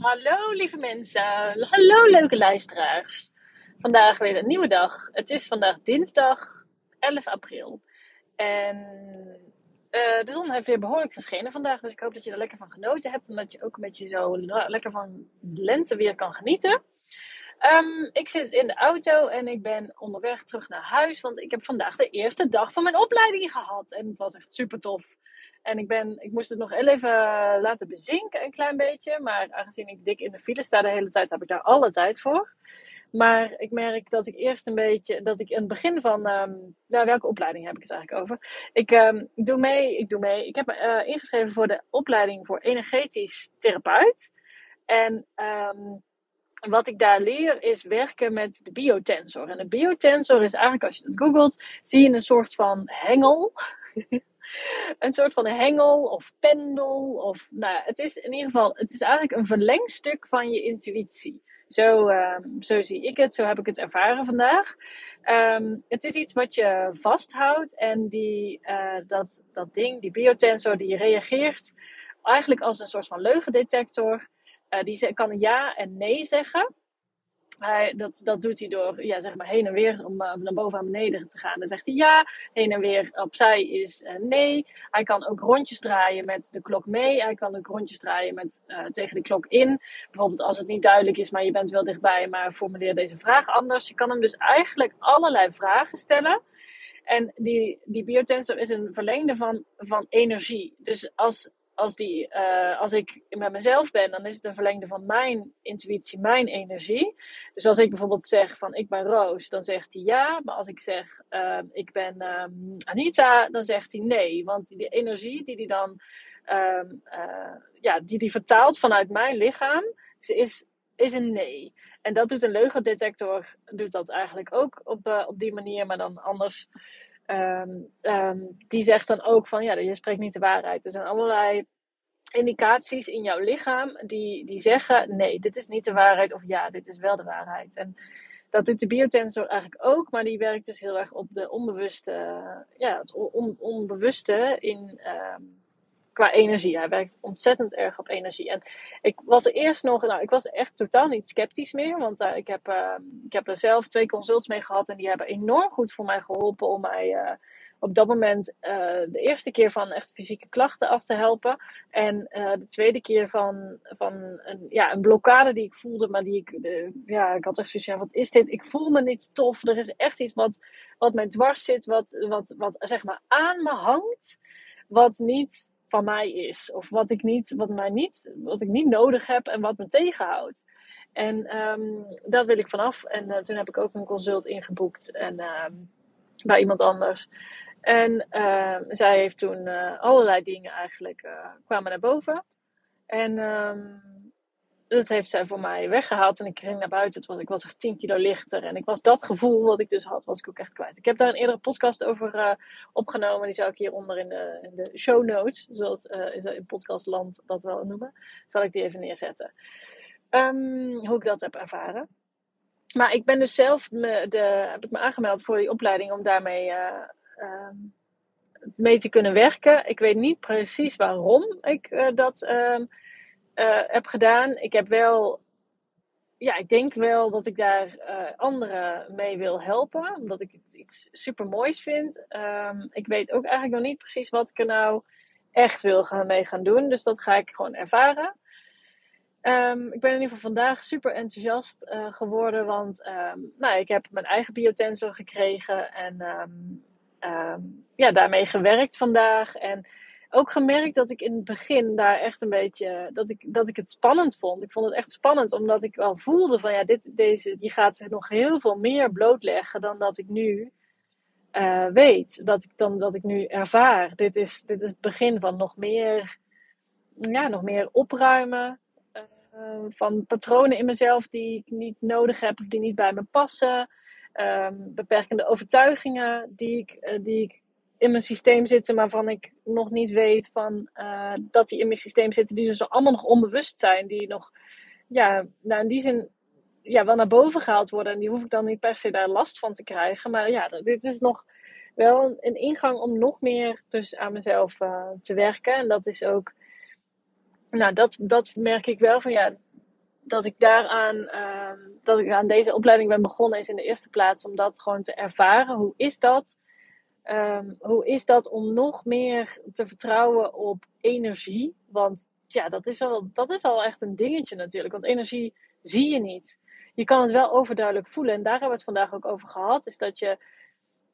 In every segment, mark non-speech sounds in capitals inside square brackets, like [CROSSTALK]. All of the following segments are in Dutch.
Hallo lieve mensen, hallo leuke luisteraars. Vandaag weer een nieuwe dag. Het is vandaag dinsdag 11 april. En uh, de zon heeft weer behoorlijk geschenen vandaag. Dus ik hoop dat je er lekker van genoten hebt. En dat je ook een beetje zo lekker van lente weer kan genieten. Um, ik zit in de auto en ik ben onderweg terug naar huis. Want ik heb vandaag de eerste dag van mijn opleiding gehad. En het was echt super tof. En ik, ben, ik moest het nog even laten bezinken, een klein beetje. Maar aangezien ik dik in de file sta de hele tijd, heb ik daar alle tijd voor. Maar ik merk dat ik eerst een beetje, dat ik in het begin van, um, nou, welke opleiding heb ik het eigenlijk over? Ik, ik doe mee, ik doe mee. Ik heb me uh, ingeschreven voor de opleiding voor energetisch therapeut. En um, wat ik daar leer is werken met de biotensor. En de biotensor is eigenlijk, als je het googelt, zie je een soort van hengel. [LAUGHS] een soort van hengel of pendel. Of, nou, het is in ieder geval, het is eigenlijk een verlengstuk van je intuïtie. Zo, um, zo zie ik het, zo heb ik het ervaren vandaag. Um, het is iets wat je vasthoudt en die, uh, dat, dat ding, die biotensor, die reageert eigenlijk als een soort van leugendetector. Uh, die kan ja en nee zeggen. Hij, dat, dat doet hij door ja, zeg maar heen en weer om uh, naar boven en beneden te gaan. Dan zegt hij ja, heen en weer opzij is uh, nee. Hij kan ook rondjes draaien met de klok mee. Hij kan ook rondjes draaien met, tegen de klok in. Bijvoorbeeld als het niet duidelijk is, maar je bent wel dichtbij, maar formuleer deze vraag anders. Je kan hem dus eigenlijk allerlei vragen stellen. En die, die biotensor is een verlengde van, van energie. Dus als, als, die, uh, als ik met mezelf ben, dan is het een verlengde van mijn intuïtie, mijn energie. Dus als ik bijvoorbeeld zeg van ik ben Roos, dan zegt hij ja. Maar als ik zeg uh, ik ben um, Anita, dan zegt hij nee. Want die energie die hij dan um, uh, ja, die die vertaalt vanuit mijn lichaam, is, is een nee. En dat doet een leugendetector, doet dat eigenlijk ook op, op die manier, maar dan anders. Um, um, die zegt dan ook van ja, je spreekt niet de waarheid. Er zijn allerlei indicaties in jouw lichaam die, die zeggen nee, dit is niet de waarheid of ja, dit is wel de waarheid. En dat doet de biotensor eigenlijk ook, maar die werkt dus heel erg op de onbewuste, ja, het on, onbewuste in, um, qua energie. Hij werkt ontzettend erg op energie. En ik was er eerst nog, nou, ik was echt totaal niet sceptisch meer. Want uh, ik, heb, uh, ik heb er zelf twee consults mee gehad. En die hebben enorm goed voor mij geholpen om mij uh, op dat moment de eerste keer van echt fysieke klachten af te helpen. En de tweede keer van, van een, ja, een blokkade die ik voelde. Maar die ik, ja, ik had echt zoiets van, wat is dit? Ik voel me niet tof. Er is echt iets wat, wat mij dwars zit. Wat, wat, wat zeg maar aan me hangt. Wat niet van mij is. Of wat ik niet, wat mij niet, wat ik niet nodig heb en wat me tegenhoudt. En um, daar wil ik vanaf. En uh, toen heb ik ook een consult ingeboekt en, um, bij iemand anders. En uh, zij heeft toen uh, allerlei dingen eigenlijk uh, kwamen naar boven. En dat heeft zij voor mij weggehaald. En ik ging naar buiten. Het was, ik was echt 10 kilo lichter. En ik was dat gevoel wat ik dus had, was ik ook echt kwijt. Ik heb daar een eerdere podcast over uh, opgenomen. Die zou ik hieronder in de, in de show notes, zoals uh, in podcastland dat wel noemen, zal ik die even neerzetten. Um, hoe ik dat heb ervaren. Maar ik ben dus zelf me, de, heb ik me aangemeld voor die opleiding om daarmee uh, um, mee te kunnen werken. Ik weet niet precies waarom ik dat um, uh, heb gedaan. Ik heb wel, ja, ik denk wel dat ik daar uh, anderen mee wil helpen, omdat ik het iets super moois vind. Um, ik weet ook eigenlijk nog niet precies wat ik er nou echt wil gaan mee gaan doen, dus dat ga ik gewoon ervaren. Um, ik ben in ieder geval vandaag super enthousiast uh, geworden, want um, nou, ik heb mijn eigen biotensor gekregen en ja, daarmee gewerkt vandaag. En ook gemerkt dat ik in het begin daar echt een beetje. Dat ik, dat ik het spannend vond. Ik vond het echt spannend, omdat ik wel voelde van ja, dit, deze, die gaat nog heel veel meer blootleggen dan dat ik nu uh, weet. Dat ik, dan dat ik nu ervaar. Dit is, dit is het begin van nog meer, ja, nog meer opruimen. Uh, van patronen in mezelf die ik niet nodig heb of die niet bij me passen. Um, beperkende overtuigingen die ik, uh, die ik in mijn systeem zitten, waarvan ik nog niet weet van, uh, dat die in mijn systeem zitten, die dus allemaal nog onbewust zijn, die nog, ja, nou in die zin, ja, wel naar boven gehaald worden. En die hoef ik dan niet per se daar last van te krijgen. Maar ja, dit is nog wel een ingang om nog meer dus aan mezelf uh, te werken. En dat is ook, nou, dat, dat merk ik wel van, ja, dat ik daaraan, uh, dat ik aan deze opleiding ben begonnen, is in de eerste plaats om dat gewoon te ervaren. Hoe is dat? Um, hoe is dat om nog meer te vertrouwen op energie? Want ja, dat is, al, dat is al echt een dingetje natuurlijk. Want energie zie je niet. Je kan het wel overduidelijk voelen. En daar hebben we het vandaag ook over gehad. Is dat je,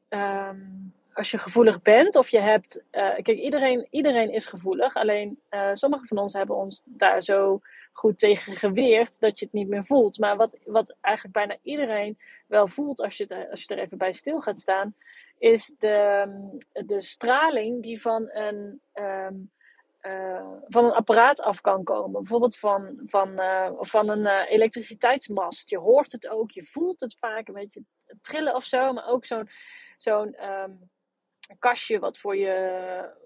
um, als je gevoelig bent of je hebt. Uh, kijk, iedereen, iedereen is gevoelig. Alleen uh, sommigen van ons hebben ons daar zo goed tegen geweerd dat je het niet meer voelt. Maar wat, wat eigenlijk bijna iedereen wel voelt als je, als je er even bij stil gaat staan, is de, de straling die van een, um, uh, van een apparaat af kan komen. Bijvoorbeeld van, van, uh, van een uh, elektriciteitsmast. Je hoort het ook, je voelt het vaak een beetje trillen of zo. Maar ook zo'n zo'n um, kastje wat voor je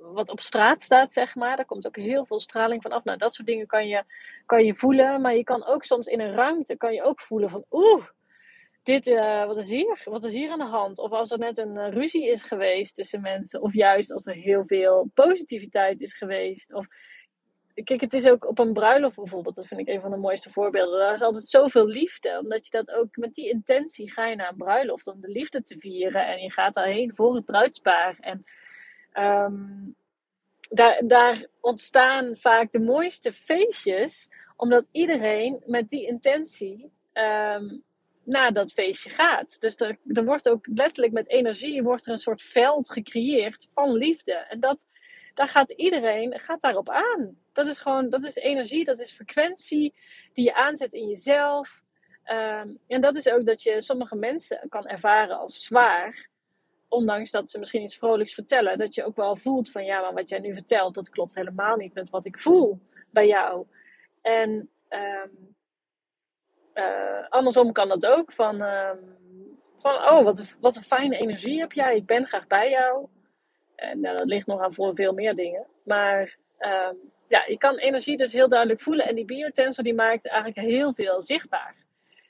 wat op straat staat, zeg maar. Daar komt ook heel veel straling van af. Nou, dat soort dingen kan je, kan je voelen. Maar je kan ook soms in een ruimte kan je ook voelen van oeh, dit, uh, wat is hier? Wat is hier aan de hand? Of als er net een uh, ruzie is geweest tussen mensen. Of juist als er heel veel positiviteit is geweest. Of, kijk, het is ook op een bruiloft bijvoorbeeld. Dat vind ik een van de mooiste voorbeelden. Daar is altijd zoveel liefde. Omdat je dat ook met die intentie ga je naar een bruiloft. Om de liefde te vieren. En je gaat daarheen voor het bruidspaar. En um, daar, daar ontstaan vaak de mooiste feestjes. Omdat iedereen met die intentie... Um, naar dat feestje gaat. Dus er, er wordt ook letterlijk met energie wordt er een soort veld gecreëerd van liefde. En dat, daar gaat iedereen gaat daarop aan. Dat is gewoon, dat is energie, dat is frequentie die je aanzet in jezelf. Um, en dat is ook dat je sommige mensen kan ervaren als zwaar. Ondanks dat ze misschien iets vrolijks vertellen. Dat je ook wel voelt van ja, maar wat jij nu vertelt, dat klopt helemaal niet met wat ik voel bij jou. En um, uh, andersom kan dat ook. Van, uh, van oh, wat een, wat een fijne energie heb jij. Ik ben graag bij jou. En uh, dat ligt nog aan voor veel meer dingen. Maar uh, ja, je kan energie dus heel duidelijk voelen. En die biotensor die maakt eigenlijk heel veel zichtbaar.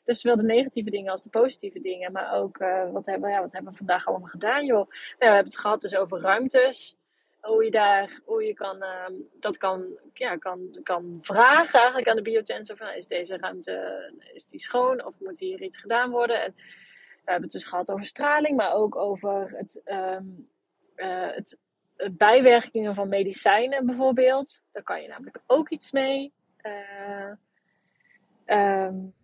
Dus zowel de negatieve dingen als de positieve dingen. Maar ook, uh, wat, hebben, ja, wat hebben we vandaag allemaal gedaan, joh? Nou, we hebben het gehad dus over ruimtes hoe je daar, hoe je kan, uh, dat kan, ja, kan, kan vragen eigenlijk aan de biotensor van is deze ruimte, is die schoon of moet hier iets gedaan worden? En we hebben het dus gehad over straling, maar ook over het, um, uh, het, het, bijwerkingen van medicijnen bijvoorbeeld. Daar kan je namelijk ook iets mee. Uh, um,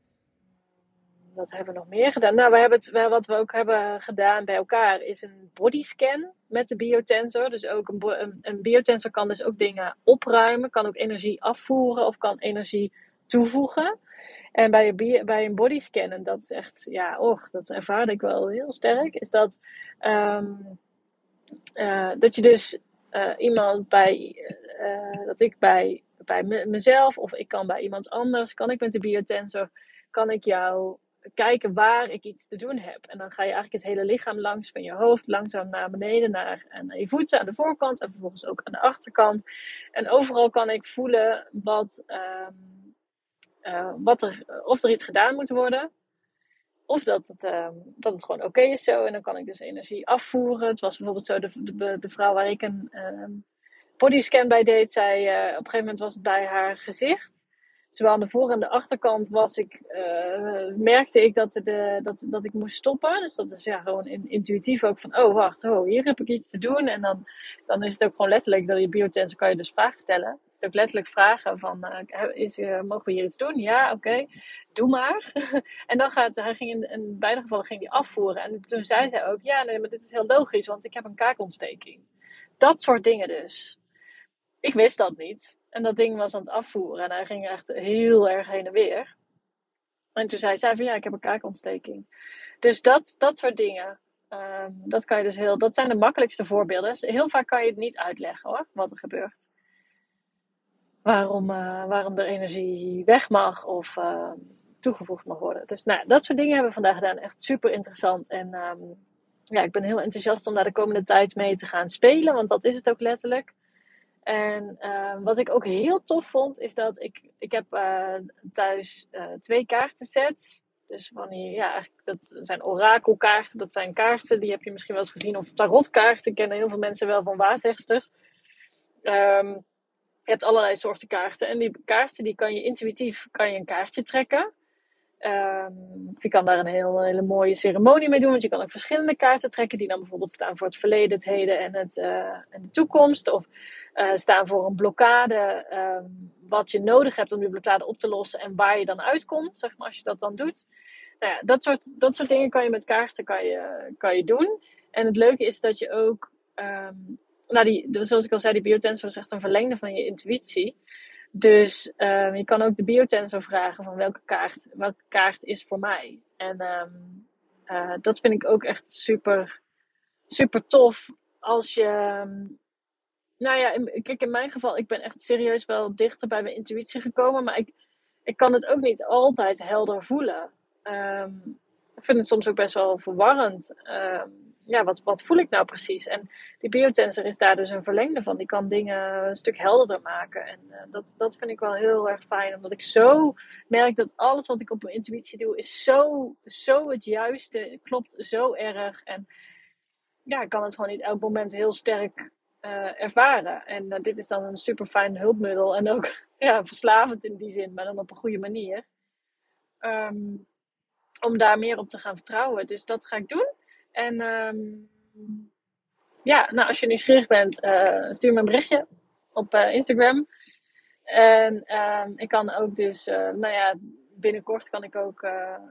wat hebben we nog meer gedaan? Nou, we hebben het, wat we ook hebben gedaan bij elkaar is een bodyscan met de biotensor. Dus ook een, een, biotensor kan dus ook dingen opruimen, kan ook energie afvoeren of kan energie toevoegen. En bij een, bij een bodyscan, en dat is echt, ja, och, dat ervaarde ik wel heel sterk, is dat, um, uh, dat je dus uh, iemand bij, uh, dat ik bij, bij mezelf of ik kan bij iemand anders, kan ik met de biotensor, kan ik jou kijken waar ik iets te doen heb. En dan ga je eigenlijk het hele lichaam langs, van je hoofd langzaam naar beneden, naar, naar je voeten aan de voorkant en vervolgens ook aan de achterkant. En overal kan ik voelen wat, um, uh, wat er, of er iets gedaan moet worden. Of dat het, um, dat het gewoon oké is zo. En dan kan ik dus energie afvoeren. Het was bijvoorbeeld zo, de, de, vrouw waar ik een um, bodyscan bij deed, zei uh, op een gegeven moment was het bij haar gezicht. Zowel aan de voor- en de achterkant was ik, uh, merkte ik dat, de, dat, dat ik moest stoppen. Dus dat is ja gewoon in, intuïtief ook van, oh wacht, oh, hier heb ik iets te doen. En dan, dan is het ook gewoon letterlijk, dat je biotensor kan je dus vragen stellen. Het is ook letterlijk vragen van, uh, is, uh, mogen we hier iets doen? Ja, oké, doe maar. [LAUGHS] en dan gaat, hij ging in, in beide gevallen ging die afvoeren. En toen zei zij ook, ja nee, maar dit is heel logisch, want ik heb een kaakontsteking. Dat soort dingen dus. Ik wist dat niet. En dat ding was aan het afvoeren. En hij ging echt heel erg heen en weer. En toen zei zij van ja, ik heb een kaakontsteking. Dus dat, dat soort dingen. Um, dat, kan je dus heel, dat zijn de makkelijkste voorbeelden. Dus heel vaak kan je het niet uitleggen hoor, wat er gebeurt. Waarom, uh, waarom de energie weg mag of uh, toegevoegd mag worden. Dus nou, dat soort dingen hebben we vandaag gedaan. Echt super interessant. En um, ja, ik ben heel enthousiast om daar de komende tijd mee te gaan spelen. Want dat is het ook letterlijk. En uh, wat ik ook heel tof vond, is dat ik, ik heb uh, thuis uh, twee kaartensets. Dus wanneer, ja, eigenlijk, dat zijn orakelkaarten. Dat zijn kaarten, die heb je misschien wel eens gezien. Of tarotkaarten, kennen heel veel mensen wel van waarzegsters. Um, je hebt allerlei soorten kaarten. En die kaarten die kan je intuïtief kan je een kaartje trekken. Ehm, je kan daar een heel, hele mooie ceremonie mee doen. Want je kan ook verschillende kaarten trekken. Die dan bijvoorbeeld staan voor het verleden, het heden en, het, uh, en de toekomst. Of uh, staan voor een blokkade. Um, wat je nodig hebt om die blokkade op te lossen. En waar je dan uitkomt, zeg maar, als je dat dan doet. Nou ja, dat soort, dat soort dingen kan je met kaarten kan je, kan je doen. En het leuke is dat je ook... Um, nou, die, zoals ik al zei, die biotensor is echt een verlengde van je intuïtie. Dus um, je kan ook de biotensor vragen van welke kaart, welke kaart is voor mij. En um, uh, dat vind ik ook echt super, super tof. Als je, nou ja, kijk in mijn geval, ik ben echt serieus wel dichter bij mijn intuïtie gekomen. Maar ik, ik kan het ook niet altijd helder voelen. Ik vind het soms ook best wel verwarrend. Ja, wat, wat voel ik nou precies? En die biotensor is daar dus een verlengde van. Die kan dingen een stuk helderder maken. En uh, dat, dat vind ik wel heel erg fijn. Omdat ik zo merk dat alles wat ik op mijn intuïtie doe, is zo, zo het juiste. Klopt zo erg. En ja, ik kan het gewoon niet elk moment heel sterk uh, ervaren. En uh, dit is dan een super fijn hulpmiddel. En ook [LAUGHS] ja, verslavend in die zin, maar dan op een goede manier. Um, om daar meer op te gaan vertrouwen. Dus dat ga ik doen. En um, ja, nou, als je nieuwsgierig bent, uh, stuur me een berichtje op uh, Instagram. En um, ik kan ook dus, uh, nou ja, binnenkort kan ik ook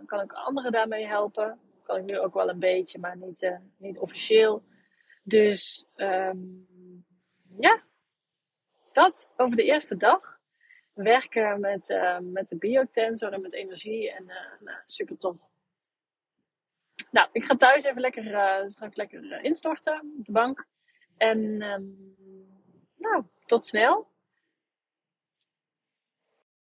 kan ik anderen daarmee helpen. Kan ik nu ook wel een beetje, maar niet, niet officieel. Dus um, ja, dat over de eerste dag. Werken met, met de biotensor en met energie. En nou, super tof. Nou, ik ga thuis even lekker, uh, straks lekker uh, instorten op de bank. En um, nou, tot snel.